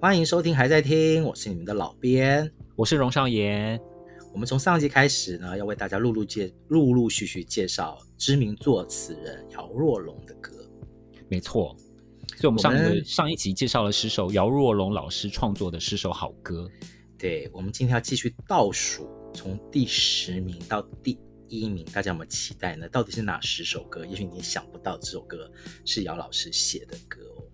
欢迎收听，还在听，我是你们的老编，我是荣少言。我们从上集开始呢，要为大家陆陆介陆陆续续介绍知名作词人姚若龙的歌。没错，所以我们上个上一集介绍了十首姚若龙老师创作的十首好歌。对，我们今天要继续倒数，从第十名到第一名，大家有没有期待呢？到底是哪十首歌？也许你也想不到这首歌是姚老师写的歌哦。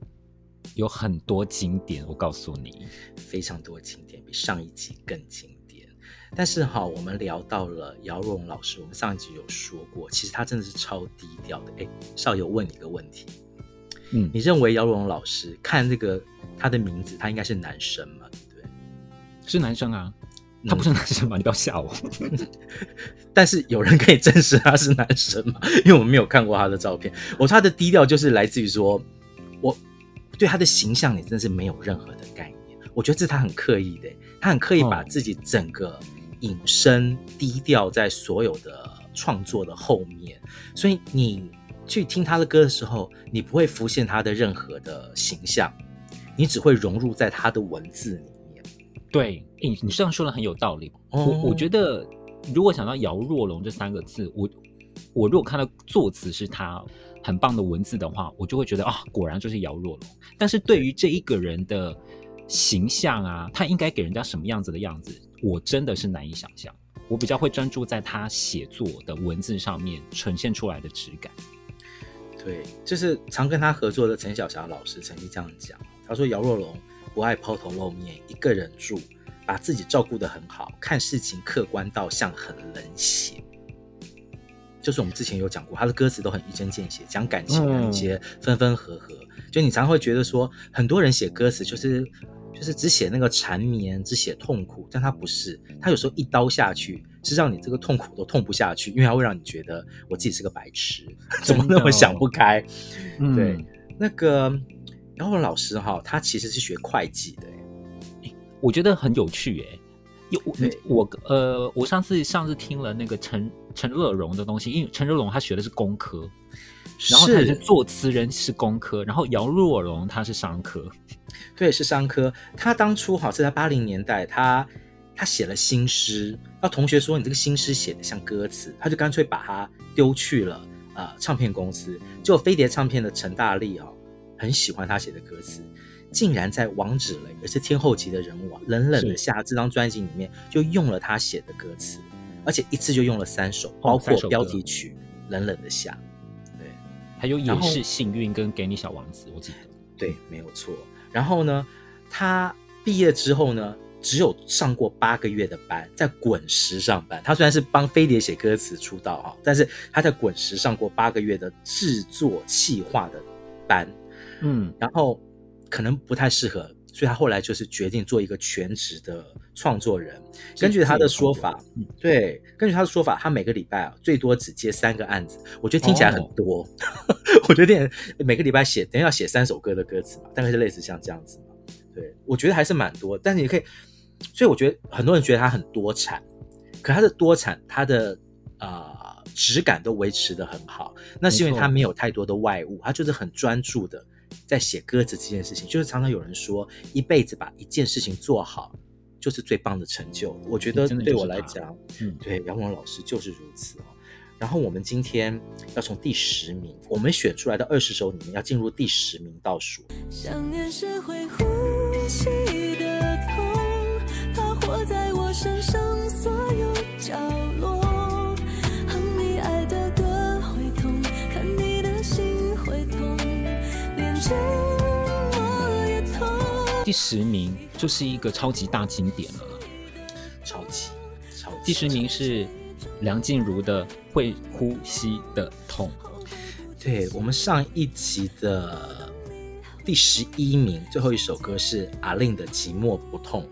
有很多经典，我告诉你，非常多经典，比上一集更经典。但是哈，我们聊到了姚若龙老师，我们上一集有说过，其实他真的是超低调的。哎，少友问你一个问题，嗯，你认为姚若龙老师看这个他的名字，他应该是男生吗？对，是男生啊。他不是男生吗？嗯、你不要吓我。但是有人可以证实他是男生吗？因为我们没有看过他的照片。我说他的低调就是来自于说，我对他的形象，你真的是没有任何的概念。我觉得这是他很刻意的，他很刻意把自己整个隐身低调在所有的创作的后面，所以你去听他的歌的时候，你不会浮现他的任何的形象，你只会融入在他的文字里面。对，你你这样说的很有道理。我我觉得，如果想到姚若龙这三个字，我我如果看到作词是他很棒的文字的话，我就会觉得啊，果然就是姚若龙。但是对于这一个人的形象啊，他应该给人家什么样子的样子，我真的是难以想象。我比较会专注在他写作的文字上面呈现出来的质感。对，就是常跟他合作的陈小霞老师曾经这样讲，他说姚若龙。不爱抛头露面，一个人住，把自己照顾得很好，看事情客观到像很冷血。就是我们之前有讲过，他的歌词都很一针见血，讲感情的一些分分合合。嗯、就你常常会觉得说，很多人写歌词就是就是只写那个缠绵，只写痛苦，但他不是，他有时候一刀下去是让你这个痛苦都痛不下去，因为他会让你觉得我自己是个白痴，怎么那么想不开？哦、对，嗯、那个。然后老师哈，他其实是学会计的，我觉得很有趣哎。有我我呃，我上次上次听了那个陈陈乐融的东西，因为陈乐融他学的是工科，然后他是作词人是工科，然后姚若龙他是商科，对，是商科。他当初好是在八零年代，他他写了新诗，那同学说你这个新诗写的像歌词，他就干脆把它丢去了呃唱片公司，就飞碟唱片的陈大力哦。很喜欢他写的歌词，竟然在王芷蕾也是天后级的人物啊，冷冷的下这张专辑里面就用了他写的歌词，而且一次就用了三首，包括标题曲《冷冷的夏》，对，还有也是幸运跟给你小王子，我记得，对，没有错。然后呢，他毕业之后呢，只有上过八个月的班，在滚石上班。他虽然是帮飞碟写歌词出道哈，但是他在滚石上过八个月的制作企划的班。嗯，然后可能不太适合，所以他后来就是决定做一个全职的创作人。根据他的说法，嗯，对，根据他的说法，他每个礼拜啊最多只接三个案子。我觉得听起来很多，哦、我觉得每个礼拜写，等于要写三首歌的歌词嘛，大概是类似像这样子嘛。对，我觉得还是蛮多，但是你可以，所以我觉得很多人觉得他很多产，可他的多产，他的啊。呃质感都维持的很好，那是因为他没有太多的外物，他就是很专注的在写歌词这件事情。就是常常有人说，一辈子把一件事情做好，就是最棒的成就。我觉得对我来讲，嗯，对，杨文老师就是如此哦。然后我们今天要从第十名，我们选出来的二十首里面要进入第十名倒数。想念是会呼吸的痛，它活在我第十名就是一个超级大经典了，超级超级。第十名是梁静茹的《会呼吸的痛》。对，我们上一集的第十一名，最后一首歌是阿令的《寂寞不痛》，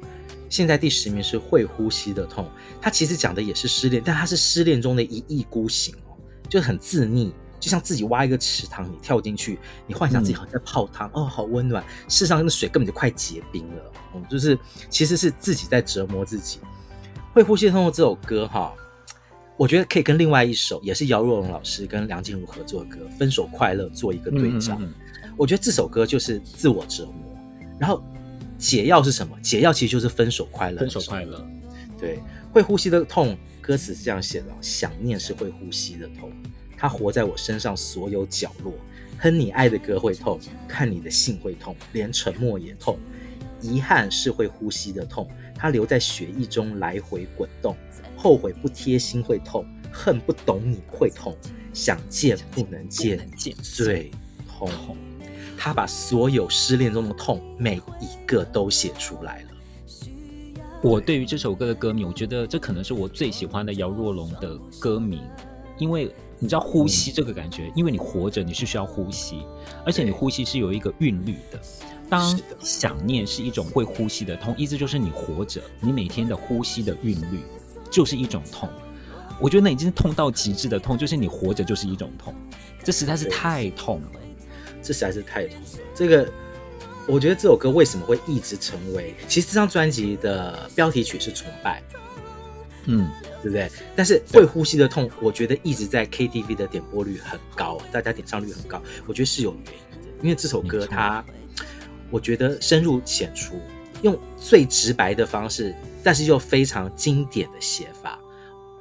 现在第十名是《会呼吸的痛》。他其实讲的也是失恋，但他是失恋中的一意孤行哦，就很自溺。就像自己挖一个池塘，你跳进去，你幻想自己好像在泡汤，嗯、哦，好温暖。事实上，那水根本就快结冰了。嗯，就是其实是自己在折磨自己。会呼吸的痛这首歌，哈，我觉得可以跟另外一首也是姚若龙老师跟梁静茹合作的歌《分手快乐》做一个对照。嗯嗯嗯，我觉得这首歌就是自我折磨。然后解药是什么？解药其实就是分手快乐。分手快乐。对，会呼吸的痛，歌词是这样写的：想念是会呼吸的痛，它活在我身上所有角落。哼你爱的歌会痛，看你的信会痛，连沉默也痛。遗憾是会呼吸的痛，它留在血液中来回滚动。后悔不贴心会痛，恨不懂你会痛，想见不能见，最痛。他把所有失恋中的痛每一个都写出来了。我对于这首歌的歌名，我觉得这可能是我最喜欢的姚若龙的歌名，因为。你知道呼吸这个感觉，嗯、因为你活着，你是需要呼吸，而且你呼吸是有一个韵律的。当想念是一种会呼吸的痛，意思就是你活着，你每天的呼吸的韵律就是一种痛。我觉得那已经是痛到极致的痛，就是你活着就是一种痛，这实在是太痛了，这实在是太痛了。这个，我觉得这首歌为什么会一直成为？其实这张专辑的标题曲是《崇拜》。嗯。对不对？但是会呼吸的痛，我觉得一直在 KTV 的点播率很高，大家点唱率很高，我觉得是有原因的。因为这首歌它，我觉得深入浅出，用最直白的方式，但是又非常经典的写法，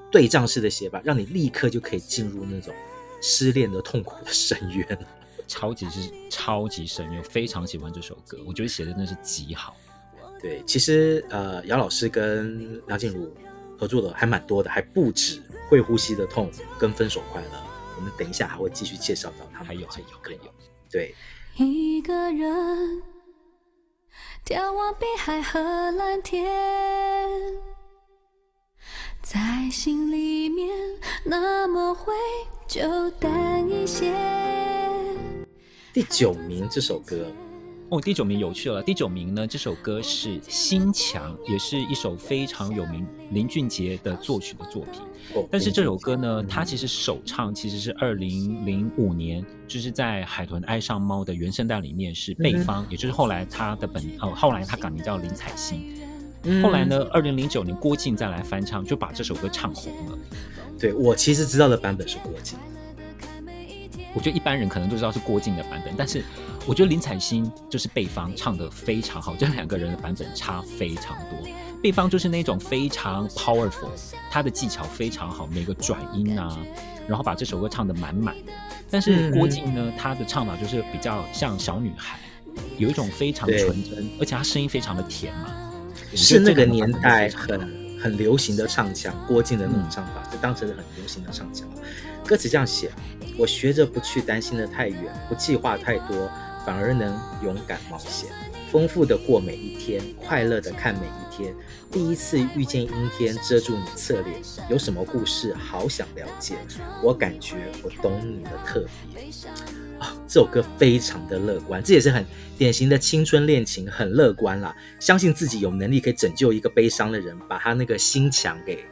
对仗式的写法，让你立刻就可以进入那种失恋的痛苦的深渊，超级是超级深渊。非常喜欢这首歌，我觉得写的真的是极好。对，其实呃，姚老师跟梁静茹。合作的还蛮多的，还不止会呼吸的痛跟分手快乐。我们等一下还会继续介绍到他们，还有还有还有。对，一个人眺望碧海和蓝天，在心里面那么灰就淡一些。第九名这首歌。哦，第九名有趣了。第九名呢，这首歌是《心墙》，也是一首非常有名林俊杰的作曲的作品。哦，但是这首歌呢，它其实首唱其实是二零零五年，就是在《海豚爱上猫》的原声带里面是贝方，嗯，也就是后来他的本哦，后来他改名叫林采欣。后来呢，二零零九年郭靖再来翻唱，就把这首歌唱红了。对，我其实知道的版本是郭靖。我觉得一般人可能都知道是郭靖的版本，但是我觉得林采欣就是贝方唱的非常好，这两个人的版本差非常多。贝方就是那种非常 powerful，她的技巧非常好，每个转音啊，然后把这首歌唱得满满的。但是郭靖呢，他的唱法就是比较像小女孩，有一种非常纯真，而且他声音非常的甜嘛，是那个年代很很流行的唱腔，郭靖的那种唱法，就当时是很流行的唱腔。歌词这样写。我学着不去担心的太远，不计划太多，反而能勇敢冒险，丰富的过每一天，快乐的看每一天。第一次遇见阴天，遮住你侧脸，有什么故事？好想了解。我感觉我懂你的特别啊！这首歌非常的乐观，这也是很典型的青春恋情，很乐观啦。相信自己有能力可以拯救一个悲伤的人，把他那个心墙给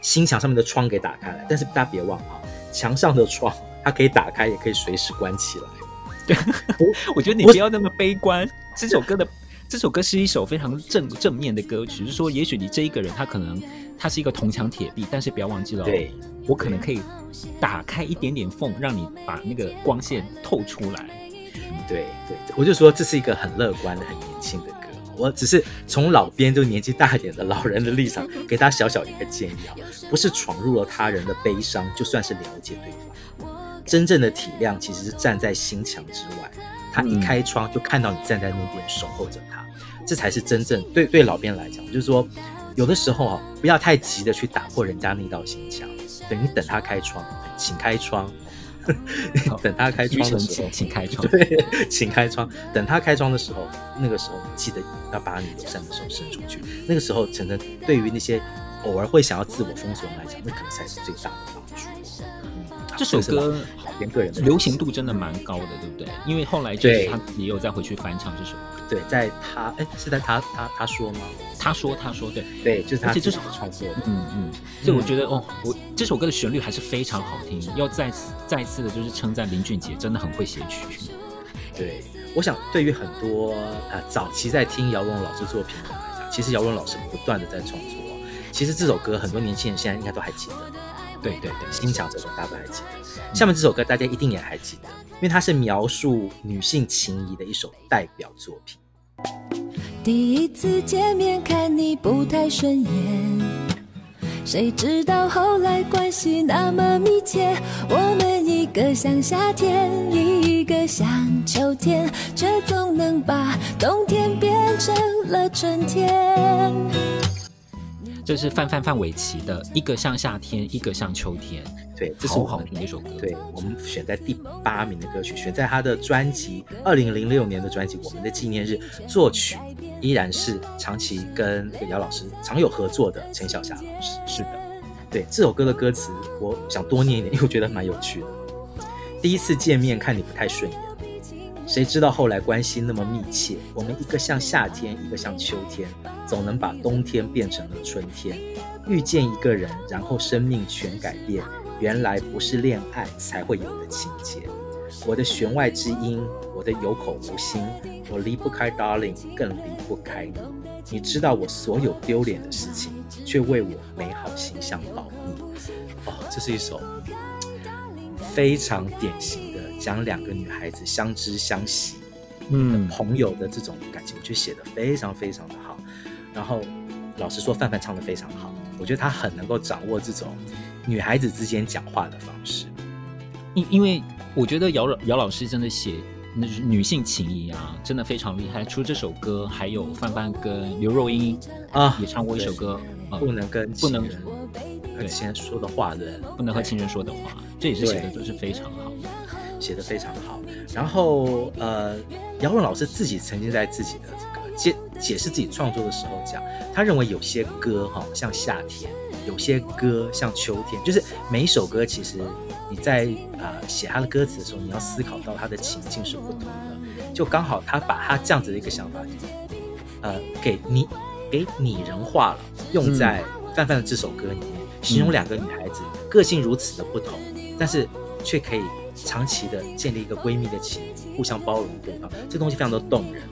心墙上面的窗给打开来。但是大家别忘啊！墙上的窗，它可以打开，也可以随时关起来。对，我觉得你不要那么悲观。这首歌的这首歌是一首非常正正面的歌曲，就是说，也许你这一个人，他可能他是一个铜墙铁壁，但是不要忘记了，对，我可能可以打开一点点缝，让你把那个光线透出来。对对，我就说这是一个很乐观的、很年轻的歌。我只是从老编，就年纪大一点的老人的立场，给他小小一个建议啊，不是闯入了他人的悲伤，就算是了解对方。真正的体谅其实是站在心墙之外，他一开窗就看到你站在那边守候着他，这才是真正对对老边来讲，就是说有的时候啊，不要太急的去打破人家那道心墙，等你等他开窗，请开窗。等他开窗的时候，请开窗。对，请开窗。等他开窗的时候，那个时候记得要把你友善的手伸出去。那个时候，诚诚对于那些偶尔会想要自我封锁人来讲，那可能才是最大的这首歌连个人的流行度真的蛮高的，对不对？因为后来就是他也有再回去翻唱这首歌。对，在他哎，是在他他他说吗？他说他说对对，就是他。而且这首创作，嗯嗯，所以我觉得哦，我这首歌的旋律还是非常好听。要再次再次的就是称赞林俊杰真的很会写曲。对，我想对于很多呃早期在听姚若龙老师作品的人来讲，其实姚若龙老师不断的在创作。其实这首歌很多年轻人现在应该都还记得。对对对，心墙这首大家都还记得。下面这首歌大家一定也还记得，因为它是描述女性情谊的一首代表作品。第一次见面看你不太顺眼，谁知道后来关系那么密切，我们一个像夏天，一个像秋天，却总能把冬天变成了春天。这是范范范玮琪的一个像夏天，一个像秋天。对，这是好好听的一首歌。对，我们选在第八名的歌曲，选在他的专辑二零零六年的专辑《我们的纪念日》，作曲依然是长期跟姚老师常有合作的陈小霞老师。是的，对这首歌的歌词，我想多念一点，因为我觉得蛮有趣的。第一次见面看你不太顺眼。谁知道后来关系那么密切，我们一个像夏天，一个像秋天，总能把冬天变成了春天。遇见一个人，然后生命全改变，原来不是恋爱才会有的情节。我的弦外之音，我的有口无心，我离不开 Darling，更离不开你。你知道我所有丢脸的事情，却为我美好形象保密。哦，这是一首非常典型。讲两个女孩子相知相惜，嗯，朋友的这种感情，我觉得写的非常非常的好。然后老实说，范范唱的非常好，我觉得她很能够掌握这种女孩子之间讲话的方式。因因为我觉得姚老姚老师真的写那女性情谊啊，真的非常厉害。除了这首歌，还有范范跟刘若英啊也唱过一首歌，啊、不能跟不能和情人说的话的，不能和情人说的话，这也是写的都是非常好。写的非常好，然后呃，姚若龙老师自己曾经在自己的这个解解释自己创作的时候讲，他认为有些歌哈像夏天，有些歌像秋天，就是每一首歌其实你在啊、呃、写他的歌词的时候，你要思考到他的情境是不同的，就刚好他把他这样子的一个想法，呃，给你给拟人化了，用在范范的这首歌里面，形容两个女孩子个性如此的不同，但是却可以。长期的建立一个闺蜜的情谊，互相包容对方，这东西非常的动人。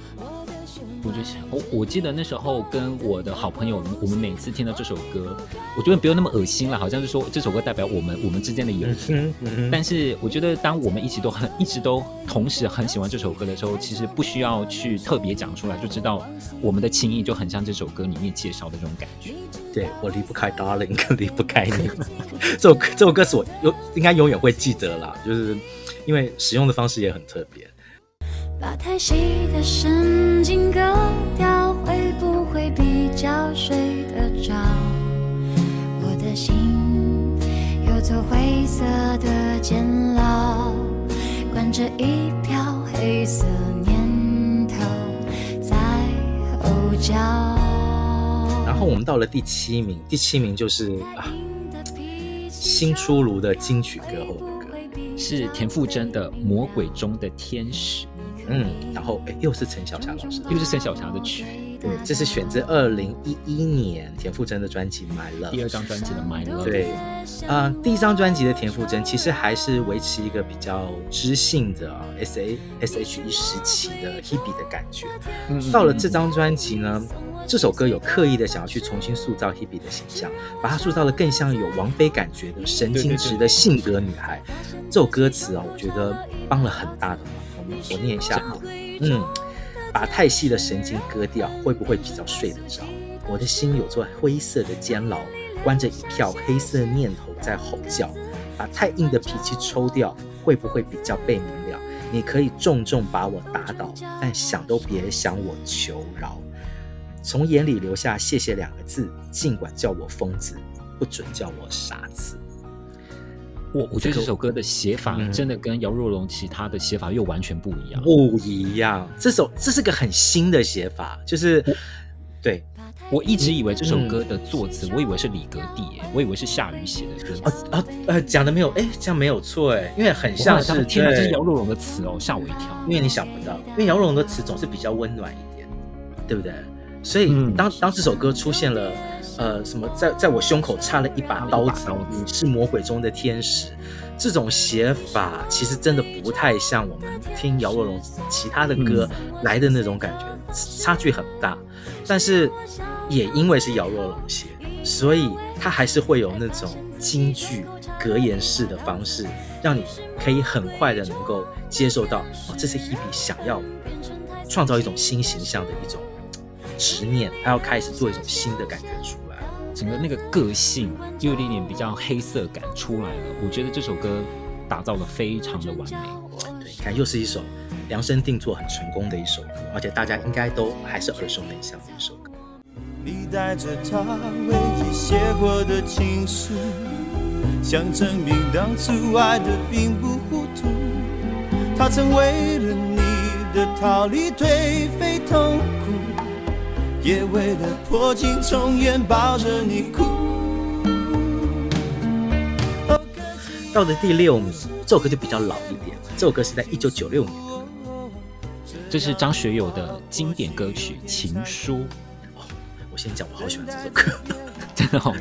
我就想，我我记得那时候跟我的好朋友，我们每次听到这首歌，我觉得不用那么恶心了，好像是说这首歌代表我们我们之间的友情。但是我觉得，当我们一起都很一直都同时很喜欢这首歌的时候，其实不需要去特别讲出来，就知道我们的情谊就很像这首歌里面介绍的这种感觉。对，我离不开 Darling，更离不开你。这首这首歌是我永应该永远会记得啦，就是因为使用的方式也很特别。把太细的神经割掉，会不会比较睡得着？我的心有座灰色的监牢，关着一瓢黑色念头在吼叫。然后我们到了第七名，第七名就是啊，新出炉的金曲歌后的歌，是田馥甄的《魔鬼中的天使》。嗯，然后哎，又是陈小霞老师，又是陈小霞的曲。对，这是选自二零一一年田馥甄的专辑《My Love》，第二张专辑的《My Love》。对，啊、呃，第一张专辑的田馥甄其实还是维持一个比较知性的 S A S H E 时期的 Hebe 的感觉。嗯，到了这张专辑呢，这首歌有刻意的想要去重新塑造 Hebe 的形象，把她塑造的更像有王菲感觉的神经质的性格女孩。对对对，这首歌词啊，我觉得帮了很大的忙。我我念一下啊，嗯。把太细的神经割掉，会不会比较睡得着？我的心有座灰色的监牢，关着一票黑色念头在吼叫。把太硬的脾气抽掉，会不会比较被明了？你可以重重把我打倒，但想都别想我求饶。从眼里留下谢谢两个字，尽管叫我疯子，不准叫我傻子。我我觉得这首歌的写法真的跟姚若龙其他的写法又完全不一样。不一样，这首这是个很新的写法，就是对。我一直以为这首歌的作词，我以为是李格弟，我以为是夏雨写的歌。啊啊呃，讲的没有，哎，这样没有错，哎，因为很像是天哪，这是姚若龙的词哦，吓我一跳。因为你想不到，因为姚若龙的词总是比较温暖一点，对不对？所以当当这首歌出现了。呃，什么在在我胸口插了一把刀子，你是魔鬼中的天使，这种写法其实真的不太像我们听姚若龙其他的歌来的那种感觉，嗯、差距很大。但是也因为是姚若龙写，所以他还是会有那种京剧格言式的方式，让你可以很快的能够接受到，哦，这是 Hebe 想要创造一种新形象的一种执念，他要开始做一种新的感觉出来，整个那个个性又有一点点比较黑色感出来了。我觉得这首歌打造的非常的完美。对，你看又是一首量身定做很成功的一首歌，而且大家应该都还是耳熟能详的一首歌。你带着他唯一写过的情书，想证明当初爱的并不糊涂。他曾为了你的逃离颓废痛苦，也为了破镜重圆抱着你哭。到了第六名，这首歌就比较老一点。这首歌是在一九九六年的，这是张学友的经典歌曲《情书》。我先讲，我好喜欢这首歌，真的好。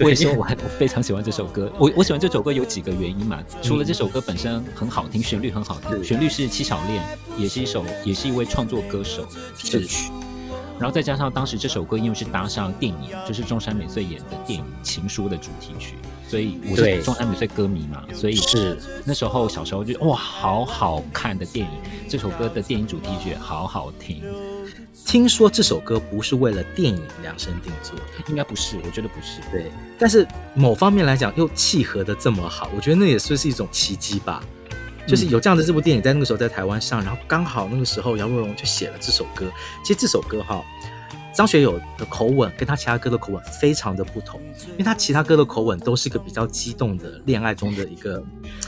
我也说，我我非常喜欢这首歌。我我喜欢这首歌有几个原因嘛，除了这首歌本身很好听，旋律很好听，旋律是七巧恋，也是一首，也是一位创作歌手，是。然后再加上当时这首歌因为是搭上电影，就是中山美穗演的电影《情书》的主题曲，所以我是中山美穗歌迷嘛，所以是那时候小时候就哇，好好看的电影，这首歌的电影主题曲好好听。听说这首歌不是为了电影量身定做，应该不是，我觉得不是。对，但是某方面来讲又契合的这么好，我觉得那也算是一种奇迹吧。就是有这样的这部电影在那个时候在台湾上，然后刚好那个时候姚若龙就写了这首歌。其实这首歌哈。张学友的口吻跟他其他歌的口吻非常的不同，因为他其他歌的口吻都是一个比较激动的恋爱中的一个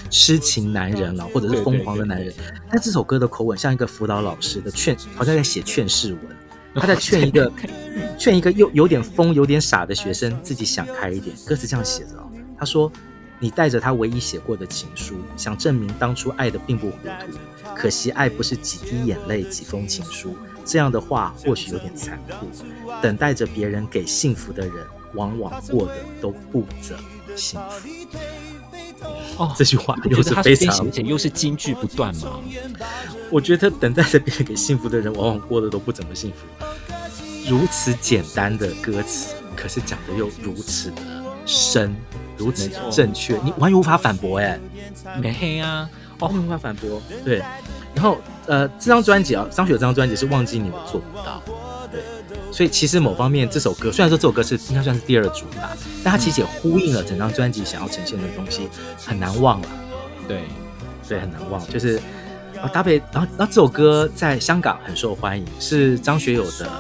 痴情男人了，或者是疯狂的男人。但这首歌的口吻像一个辅导老师的劝，好像在写劝世文，他在劝一个劝一个又有点疯、有点傻的学生自己想开一点。歌词这样写着，他说：“你带着他唯一写过的情书，想证明当初爱的并不糊涂，可惜爱不是几滴眼泪、几封情书。”这样的话或许有点残酷，等待着别人给幸福的人，往往过得都不怎幸福。哦，这句话又是非常，而且又是金句不断嘛。我觉得等待着别人给幸福的人，往往过得都不怎么幸福。如此简单的歌词，可是讲的又如此的深，如此正确，你完全无法反驳哎。没黑啊，哦，无法反驳，对。然后，呃，这张专辑啊，张学友这张专辑是忘记你们做不到，对，所以其实某方面这首歌，虽然说这首歌是应该算是第二主打，但它其实也呼应了整张专辑想要呈现的东西，很难忘了，对，对，很难忘，就是啊搭配，然后然后这首歌在香港很受欢迎，是张学友的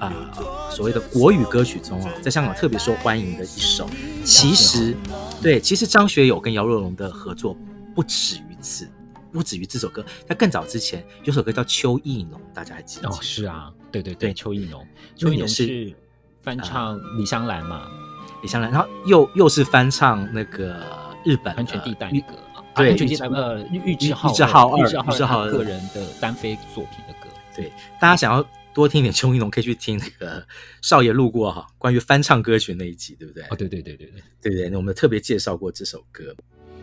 啊、呃、所谓的国语歌曲中啊，在香港特别受欢迎的一首。其实，对，其实张学友跟姚若龙的合作不止于此。不止于这首歌，在更早之前有首歌叫《秋意浓》，大家还记得吗？哦，是啊，对对对，《秋意浓》，秋意浓是翻唱李香兰嘛？李香兰，然后又又是翻唱那个日本安全地带那个，对，安全地带呃，玉置浩，玉置浩二，玉置浩二个人的单飞作品的歌。对，大家想要多听点秋意浓，可以去听那个 少爷路过哈，关于翻唱歌曲那一集，对不对？哦，对对对对对对对，那我们特别介绍过这首歌。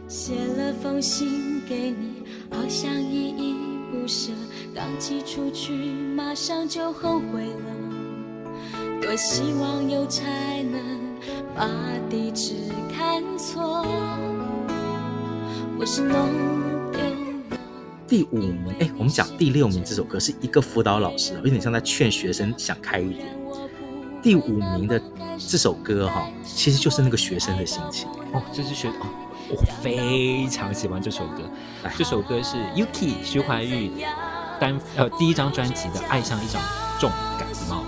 写了封信给你，好像依依不舍，刚寄出去马上就后悔了。多希望邮差能把地址看错，我是弄丢了。第五名，哎，我们讲第六名这首歌是一个辅导老师，有点像在劝学生想开一点。第五名的这首歌哈，其实就是那个学生的心情哦，这是学哦。我非常喜欢这首歌，这首歌是 Yuki 徐怀钰单呃第一张专辑的《爱上一场重感冒》，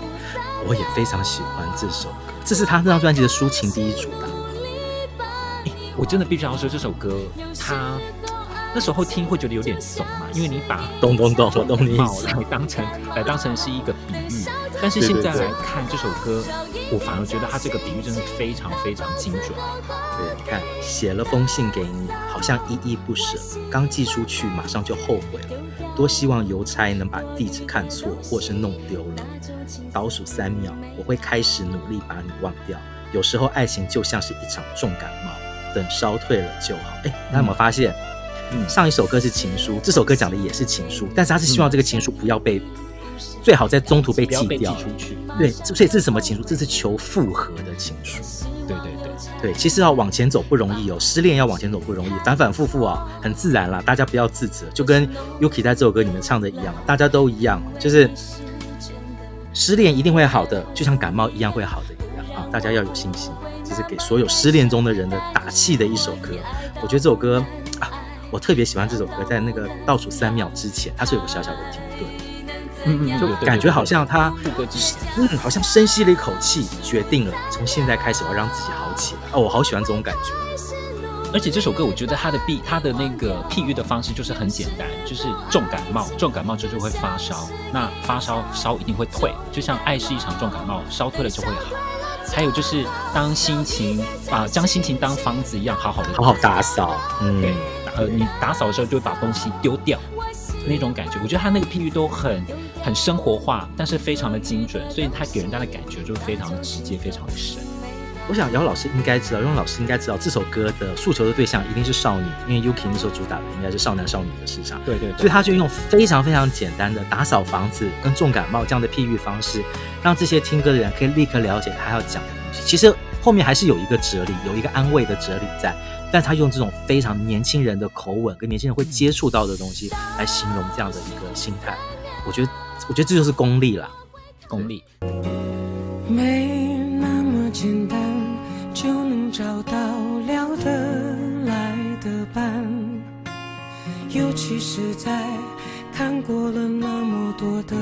我也非常喜欢这首歌，这是他这张专辑的抒情第一主打。我真的必须要说这首歌，他那时候听会觉得有点怂嘛，因为你把咚咚咚咚咚来当成来当成是一个比喻。但是现在来看这首歌，我反而觉得他这个比喻真的非常非常精准。对，你看，写了封信给你，好像依依不舍，刚寄出去马上就后悔了。多希望邮差能把地址看错，或是弄丢了。倒数三秒，我会开始努力把你忘掉。有时候爱情就像是一场重感冒，等烧退了就好。哎，大家有没有发现？嗯，上一首歌是情书，这首歌讲的也是情书，但是他是希望这个情书不要被。最好在中途被寄掉出去。对，所以这是什么情书？这是求复合的情书。对对对对，其实要往前走不容易哦，失恋要往前走不容易，反反复复啊，很自然啦。大家不要自责，就跟 Yuki 在这首歌里面唱的一样，大家都一样，就是失恋一定会好的，就像感冒一样会好的一样啊！大家要有信心，这是给所有失恋中的人的打气的一首歌。我觉得这首歌啊，我特别喜欢这首歌，在那个倒数三秒之前，它是有个小小的停顿，嗯嗯，就感觉好像他嗯，好像深吸了一口气，决定了从现在开始我要让自己好起来。哦，我好喜欢这种感觉。而且这首歌，我觉得它的比它的那个譬喻的方式就是很简单，就是重感冒，重感冒之后就会发烧，那发烧烧一定会退，就像爱是一场重感冒，烧退了就会好。还有就是当心情啊，将心情当房子一样，好好的好好打扫，嗯，对，呃，你打扫的时候就会把东西丢掉，那种感觉，我觉得他那个譬喻都很很生活化，但是非常的精准，所以他给人家的感觉就非常的直接，非常的深。我想姚老师应该知道，姚老师应该知道这首歌的诉求的对象一定是少女，因为 Yuki 那时候主打的应该是少男少女的市场。对对对，所以他就用非常非常简单的打扫房子跟重感冒这样的譬喻方式，让这些听歌的人可以立刻了解他要讲的东西。其实后面还是有一个哲理，有一个安慰的哲理在，但他用这种非常年轻人的口吻跟年轻人会接触到的东西来形容这样的一个心态。我觉得，我觉得这就是功力啦，功力。没那么简单。就能找到聊得来的伴，尤其是在看过了那么多的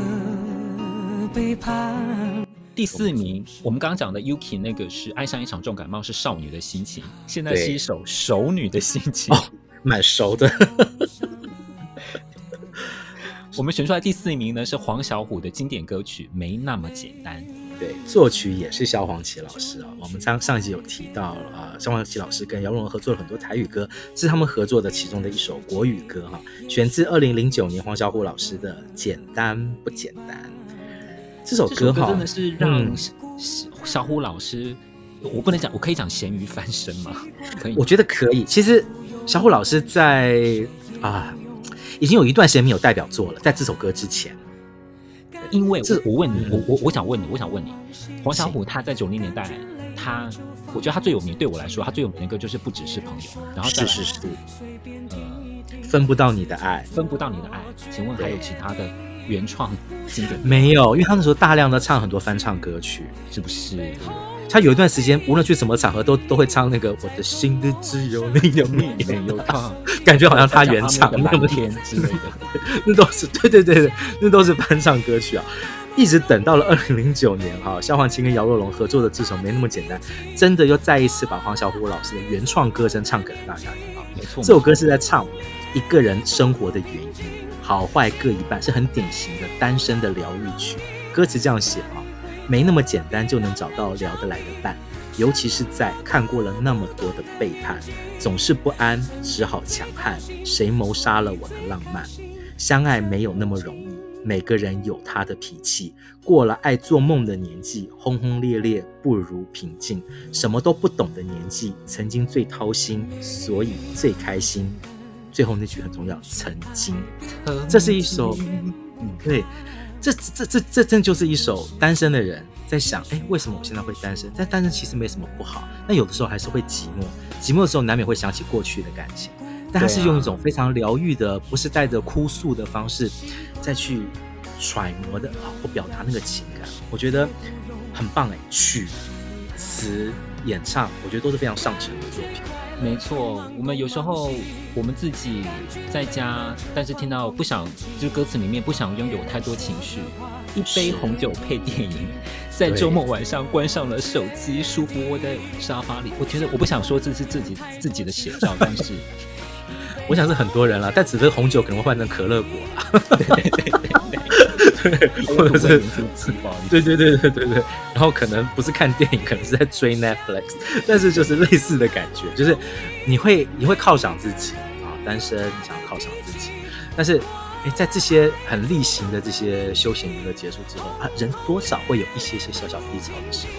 背叛。第四名，我们刚刚讲的 Yuki 那个是爱上一场重感冒，是少女的心情。现在是一首熟女的心情，哦蛮、哦、熟的。我们选出来第四名呢，是黄小琥的经典歌曲《没那么简单》。对，作曲也是萧煌奇老师啊。我们上上一集有提到啊，萧煌奇老师跟姚若龙合作了很多台语歌，这是他们合作的其中的一首国语歌哈，选自二零零九年黄小琥老师的《简单不简单》。这首歌哈，真的是让小虎老师，嗯、我不能讲，我可以讲咸鱼翻身吗？可以，我觉得可以。其实小虎老师在啊，已经有一段时间没有代表作了，在这首歌之前。因为这，我问你，我我我想问你，我想问你，黄小琥他在九零年代，他，我觉得他最有名，对我来说，他最有名的歌就是不只是朋友，然后再是是是，呃，分不到你的爱，分不到你的爱，请问还有其他的原创经典？没有，因为他那时候大量的唱很多翻唱歌曲，是不是？他有一段时间，无论去什么场合，都都会唱那个我的心里只有你有你没有他，感觉好像他原唱那么甜之类的，那都是对对对对，那都是翻唱歌曲啊。一直等到了二零零九年哈，萧煌奇跟姚若龙合作的这首没那么简单，真的又再一次把黄小琥老师的原创歌声唱给了大家听啊。没错，这首歌是在唱一个人生活的原因，好坏各一半，是很典型的单身的疗愈曲。歌词这样写啊。没那么简单就能找到聊得来的伴，尤其是在看过了那么多的背叛，总是不安，只好强悍。谁谋杀了我的浪漫？相爱没有那么容易，每个人有他的脾气。过了爱做梦的年纪，轰轰烈烈不如平静。什么都不懂的年纪，曾经最掏心，所以最开心。最后那句很重要，曾经。这是一首，嗯，对。这这这这真就是一首单身的人在想，哎，为什么我现在会单身？但单身其实没什么不好，那有的时候还是会寂寞，寂寞的时候难免会想起过去的感情，但他是用一种非常疗愈的，不是带着哭诉的方式再去揣摩的啊，或表达那个情感，我觉得很棒哎，曲、词、演唱，我觉得都是非常上乘的作品。没错，我们有时候我们自己在家，但是听到不想，就歌词里面不想拥有太多情绪，一杯红酒配电影，在周末晚上关上了手机，舒服窝在沙发里。我觉得我不想说这是自己自己的写照，但是 我想是很多人了，但只是红酒可能会换成可乐果 或者是对对对对对对，然后可能不是看电影，可能是在追 Netflix，但是就是类似的感觉，就是你会你会犒赏自己啊，单身你想要犒赏自己，但是诶在这些很例行的这些休闲娱乐结束之后啊，人多少会有一些些小小低潮的时候，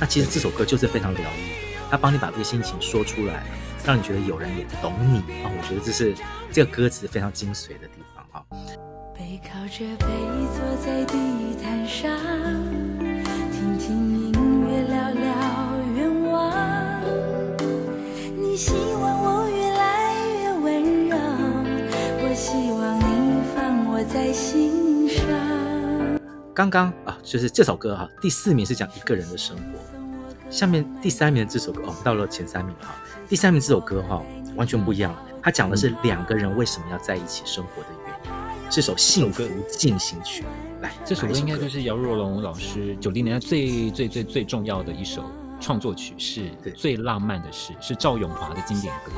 那其实这首歌就是非常疗愈它，帮你把这个心情说出来，让你觉得有人也懂你啊，我觉得这是这个歌词非常精髓的地方哈。背靠着背坐在地毯上，听听音乐，聊聊愿望。你希望我越来越温柔，我希望你放我在心上。刚刚啊，就是这首歌哈，第四名是讲一个人的生活，下面第三名的这首歌，哦，到了前三名哈，第三名这首歌哈，完全不一样，它讲的是两个人为什么要在一起生活的这，首幸福进行曲。来，这首歌应该就是姚若龙老师九零年代最最最最重要的一首创作曲，是最浪漫的事，是赵咏华的经典歌。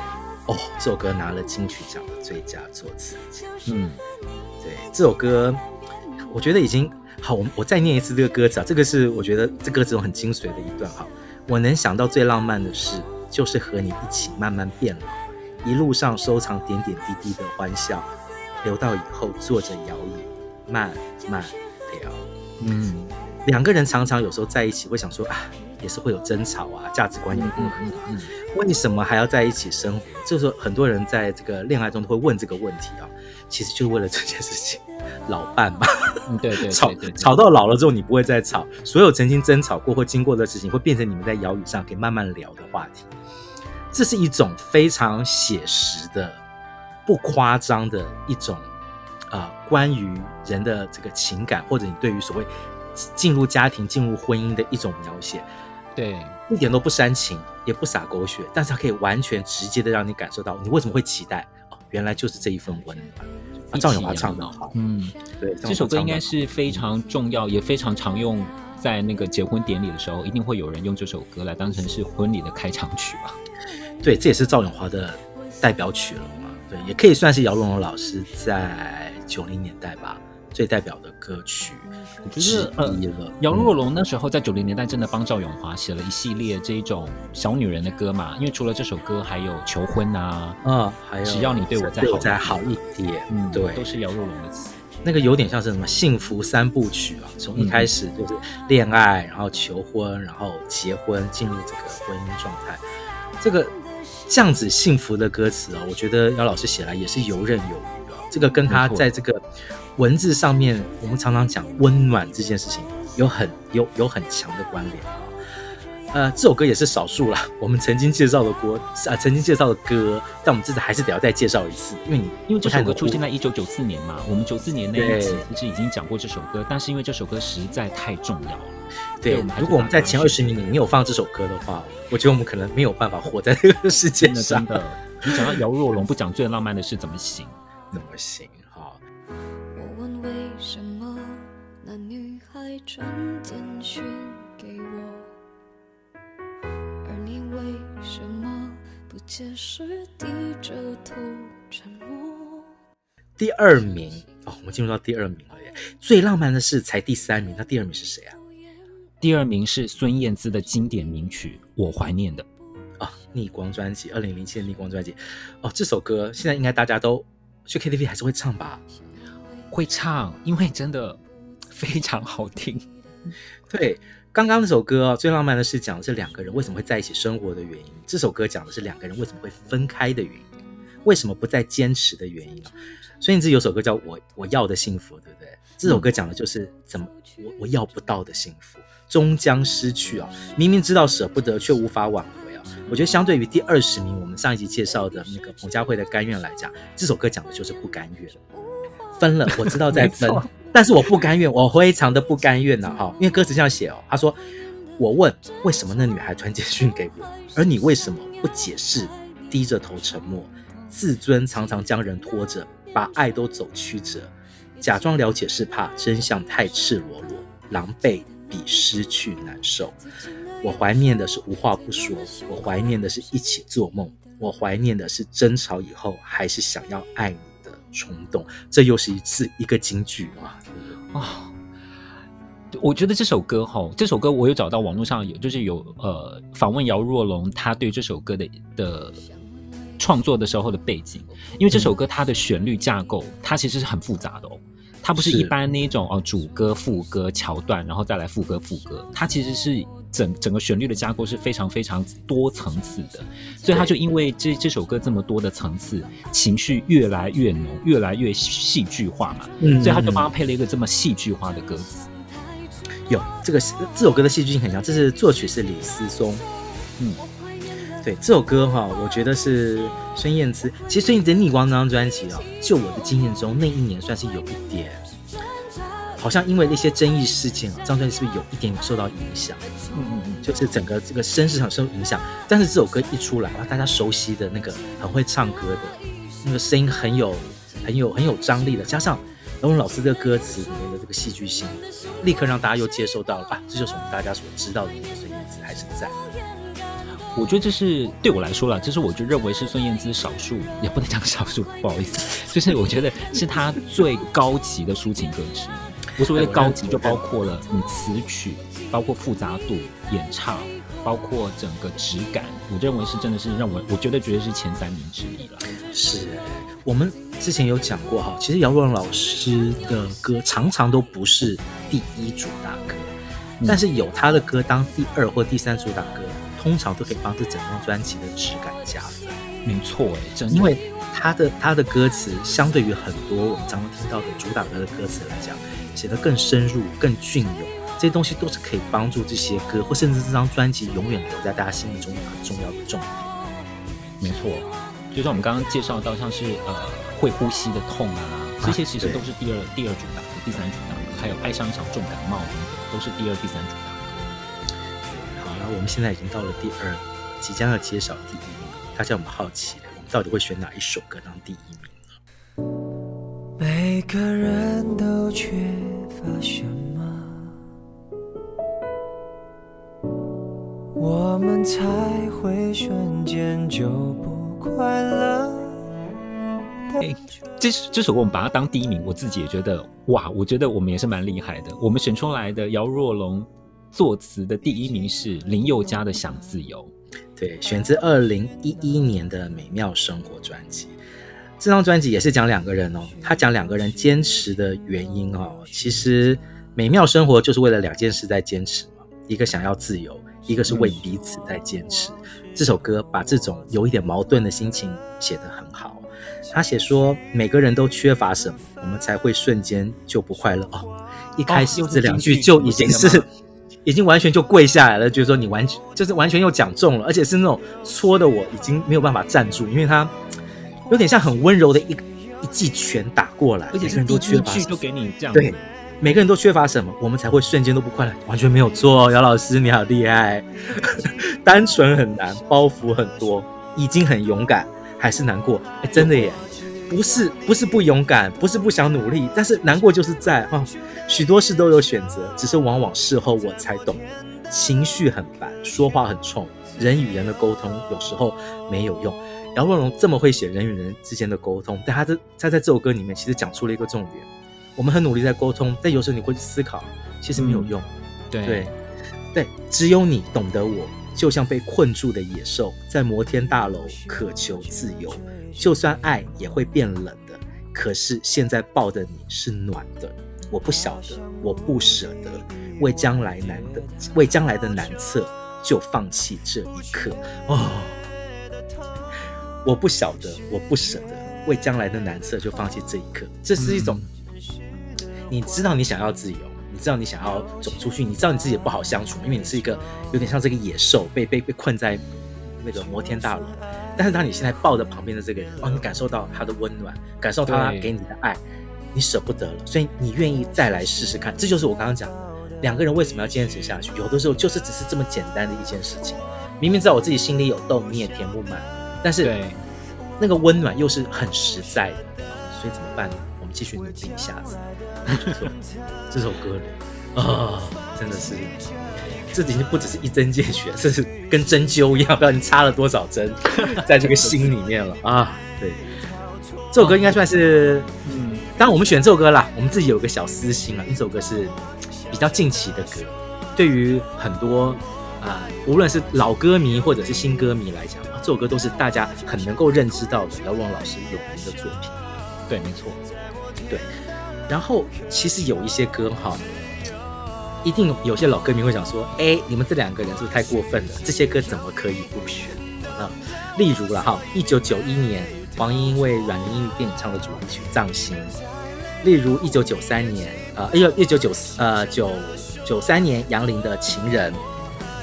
哦，这首歌拿了金曲奖的最佳作词。嗯，对，这首歌我觉得已经好。我我再念一次这个歌词啊，这个是我觉得这歌词中很精髓的一段哈。我能想到最浪漫的事，就是和你一起慢慢变老，一路上收藏点点滴滴的欢笑，留到以后坐着摇椅慢慢聊。嗯，两个人常常有时候在一起会想说啊。也是会有争吵啊，价值观也不合。嗯，为什么还要在一起生活？就是说，很多人在这个恋爱中都会问这个问题啊。其实就是为了这件事情，老伴嘛。嗯，对对，对，吵吵到老了之后，你不会再吵。所有曾经争吵过或经过的事情，会变成你们在摇椅上可以慢慢聊的话题。这是一种非常写实的、不夸张的一种啊，呃，关于人的这个情感，或者你对于所谓进入家庭、进入婚姻的一种描写。对，一点都不煽情，也不洒狗血，但是它可以完全直接的让你感受到你为什么会期待哦，原来就是这一份温暖。赵咏华唱的好，嗯，对，这首歌应该是非常重要，也非常常用在那个结婚典礼的时候，一定会有人用这首歌来当成是婚礼的开场曲吧？对，这也是赵咏华的代表曲了嘛？对，也可以算是姚若龙老师在九零年代吧。最代表的歌曲，我觉得呃，姚若龙那时候在九零年代真的帮赵咏华写了一系列这种小女人的歌嘛，因为除了这首歌，还有求婚啊，嗯，还有只要你对我再好再好一点，嗯，对，都是姚若龙的词。那个有点像是什么幸福三部曲啊，从一开始就是恋爱，然后求婚，然后结婚，进入这个婚姻状态。这个这样子幸福的歌词啊，我觉得姚老师写来也是游刃有余啊。这个跟他在这个。文字上面，我们常常讲温暖这件事情，有很有有很强的关联啊。呃，这首歌也是少数啦，我们曾经介绍的歌啊，曾经介绍的歌，但我们这次还是得要再介绍一次，因为你因为这首歌出现在一九九四年嘛，我们九四年那一次其实已经讲过这首歌，但是因为这首歌实在太重要了。对，如果我们在前二十名里没有放这首歌的话，我觉得我们可能没有办法活在这个世界上。真的，你讲到姚若龙，不讲最浪漫的事怎么行？怎么行？传简讯解释，低着头沉默？第二名哦，我们进入到第二名了耶！最浪漫的事才第三名，那第二名是谁啊？第二名是孙燕姿的经典名曲《我怀念的》啊，哦，逆光专辑，二零零七的逆光专辑哦，这首歌现在应该大家都去 KTV 还是会唱吧？会唱，因为真的。非常好听，对，刚刚那首歌，最浪漫的是讲的是两个人为什么会在一起生活的原因。这首歌讲的是两个人为什么会分开的原因，为什么不再坚持的原因。孙燕姿有首歌叫我我要的幸福，对不对？这首歌讲的就是怎么我我要不到的幸福，终将失去啊！明明知道舍不得，却无法挽回啊！我觉得相对于第二十名，我们上一集介绍的那个彭佳慧的《甘愿》来讲，这首歌讲的就是不甘愿。分了，我知道在分。但是我不甘愿，我非常的不甘愿呐，哈，因为歌词这样写哦，他说：“我问为什么那女孩传简讯给我，而你为什么不解释？低着头沉默，自尊常常将人拖着，把爱都走曲折，假装了解是怕真相太赤裸裸，狼狈比失去难受。我怀念的是无话不说，我怀念的是一起做梦，我怀念的是争吵以后还是想要爱你。”冲动，这又是一次一个金句啊！啊，我觉得这首歌哈，这首歌我有找到网络上有，就是有呃访问姚若龙，他对这首歌的的创作的时候的背景，因为这首歌它的旋律架构，它其实是很复杂的哦，它不是一般那种哦主歌副歌桥段，然后再来副歌副歌，它其实是。整整个旋律的架构是非常非常多层次的，所以他就因为这这首歌这么多的层次，情绪越来越浓，越来越戏剧化嘛，嗯，所以他就帮他配了一个这么戏剧化的歌词。有这个这首歌的戏剧性很强，这是作曲是李思松，嗯，对，这首歌哈，我觉得是孙燕姿。其实孙燕姿《逆光》那张专辑啊，就我的经验中，那一年算是有一点。好像因为那些争议事件啊，张专辑是不是有一点点受到影响？嗯嗯嗯，就是整个这个声势上受影响。但是这首歌一出来，哇，大家熟悉的那个很会唱歌的那个声音很有很有很有张力的，加上姚若龙老师的歌词里面的这个戏剧性，立刻让大家又接受到了啊，这就是我们大家所知道的孙燕姿还是在。我觉得这是对我来说了，这是我就认为是孙燕姿少数，也不能讲少数，不好意思，就是我觉得是她最高级的抒情歌之一。我所谓的高级，就包括了你词曲，包括复杂度、演唱，包括整个质感。我认为是真的是让我，我觉得绝对是前三名之一了。是，我们之前有讲过哈，其实姚若龙老师的歌常常都不是第一主打歌，嗯、但是有他的歌当第二或第三主打歌，通常都可以帮这整张专辑的质感加分。没错，哎，真的，因为他的他的歌词相对于很多我们常常听到的主打歌的歌词来讲。写得更深入、更隽永，这些东西都是可以帮助这些歌，或甚至这张专辑永远留在大家心目中很重要的重点。没错，就像我们刚刚介绍到，像是呃会呼吸的痛啊，这些其实都是第二、第二主打歌、第三主打歌，还有爱上一场重感冒等等，都是第二、第三主打歌。好了，我们现在已经到了第二，即将要揭晓第一名，大家有没有好奇我们到底会选哪一首歌当第一名？每个人都缺乏什么，我们才会瞬间就不快乐。哎，这这首歌我们把它当第一名，我自己也觉得哇，我觉得我们也是蛮厉害的。我们选出来的姚若龙作词的第一名是林宥嘉的《想自由》，对，选自二零一一年的《美妙生活》专辑。这张专辑也是讲两个人哦，他讲两个人坚持的原因哦。其实美妙生活就是为了两件事在坚持嘛，一个想要自由，一个是为彼此在坚持。嗯、这首歌把这种有一点矛盾的心情写得很好。他写说每个人都缺乏什么，我们才会瞬间就不快乐哦。一开始这两句就已经是，已经完全就跪下来了，就是说你完全就是完全又讲中了，而且是那种戳的我已经没有办法站住，因为他。有点像很温柔的一一记拳打过来，而且是都缺乏，就给你这样。对，每个人都缺乏什么，我们才会瞬间都不快乐。完全没有错，姚老师你好厉害。单纯很难，包袱很多，已经很勇敢，还是难过。哎，真的耶，不是不是不勇敢，不是不想努力，但是难过就是在哈、哦。许多事都有选择，只是往往事后我才懂，情绪很烦，说话很冲，人与人的沟通有时候没有用。姚若龙这么会写人与人之间的沟通，但他这他在这首歌里面其实讲出了一个重点：我们很努力在沟通，但有时候你会去思考，其实没有用。嗯、对对对，只有你懂得我，就像被困住的野兽，在摩天大楼渴求自由。就算爱也会变冷的，可是现在抱的你是暖的。我不晓得，我不舍得，为将来难的，为将来的难测，就放弃这一刻。哦。我不晓得，我不舍得，为将来的难色就放弃这一刻。这是一种，你知道你想要自由，你知道你想要走出去，你知道你自己不好相处，因为你是一个有点像这个野兽，被被被困在那个摩天大楼。但是当你现在抱着旁边的这个人，哦，你感受到他的温暖，感受到他给你的爱，你舍不得了，所以你愿意再来试试看。这就是我刚刚讲，两个人为什么要坚持下去？有的时候就是只是这么简单的一件事情，明明知道我自己心里有洞，你也填不满。但是，那个温暖又是很实在的，所以怎么办呢？我们继续努力一下子。这首歌里啊、哦，真的是，这已经不只是一针见血，这是跟针灸一样，不知道你插了多少针 在这个心里面了啊！对，这首歌应该算是，嗯，当然我们选这首歌啦，我们自己有个小私心啊，这首歌是比较近期的歌，对于很多。啊，无论是老歌迷或者是新歌迷来讲，啊，这首歌都是大家很能够认知到的姚若老师有名的作品。对，没错，对。然后其实有一些歌哈，一定有些老歌迷会想说：“哎，你们这两个人是不是太过分了？这些歌怎么可以不选啊？”例如了哈，一九九一年黄莺莺为软银音乐电影唱的主题曲《葬心》；例如一九九三年，呃，一九一九九四呃九九三年杨林的《情人》。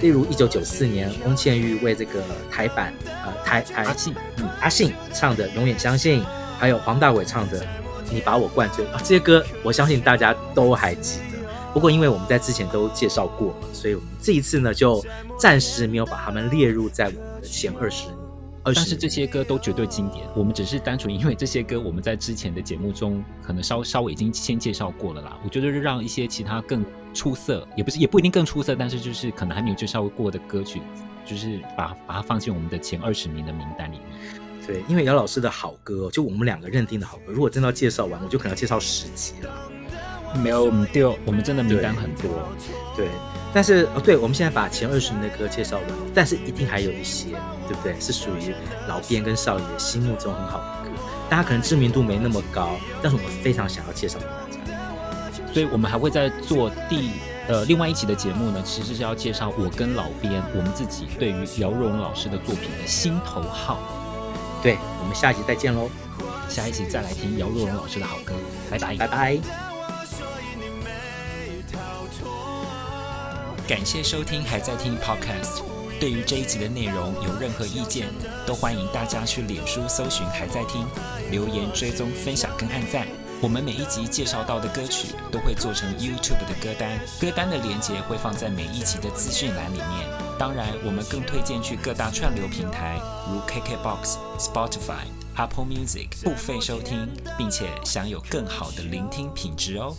例如一九九四年，翁倩玉为这个台版，呃台台阿信，嗯阿信唱的《永远相信》，还有黄大炜唱的《你把我灌醉啊，这些歌我相信大家都还记得。不过因为我们在之前都介绍过了，所以我们这一次呢就暂时没有把他们列入在我们的前二十。但是这些歌都绝对经典，我们只是单纯因为这些歌我们在之前的节目中可能稍稍微已经先介绍过了啦。我觉得让一些其他更出色，也不是也不一定更出色，但是就是可能还没有介绍过的歌曲，就是把把它放进我们的前二十名的名单里面。对，因为姚老师的好歌，就我们两个认定的好歌，如果真的要介绍完，我就可能要介绍十集了。没有，我们就我们真的名单很多。对。对但是哦，对，我们现在把前二十名的歌介绍完，但是一定还有一些，对不对？是属于老编跟少爷心目中很好的歌，大家可能知名度没那么高，但是我们非常想要介绍给。所以我们还会再做第呃另外一期的节目呢，其实是要介绍我跟老编我们自己对于姚若龙老师的作品的心头好。对，我们下一集再见喽，下一集再来听姚若龙老师的好歌，拜拜拜拜。感谢收听，还在听 Podcast。对于这一集的内容有任何意见，都欢迎大家去脸书搜寻“还在听”，留言追踪、分享跟按赞。我们每一集介绍到的歌曲都会做成 YouTube 的歌单，歌单的连接会放在每一集的资讯栏里面。当然，我们更推荐去各大串流平台，如 KKBox、Spotify、Apple Music 付费收听，并且享有更好的聆听品质哦。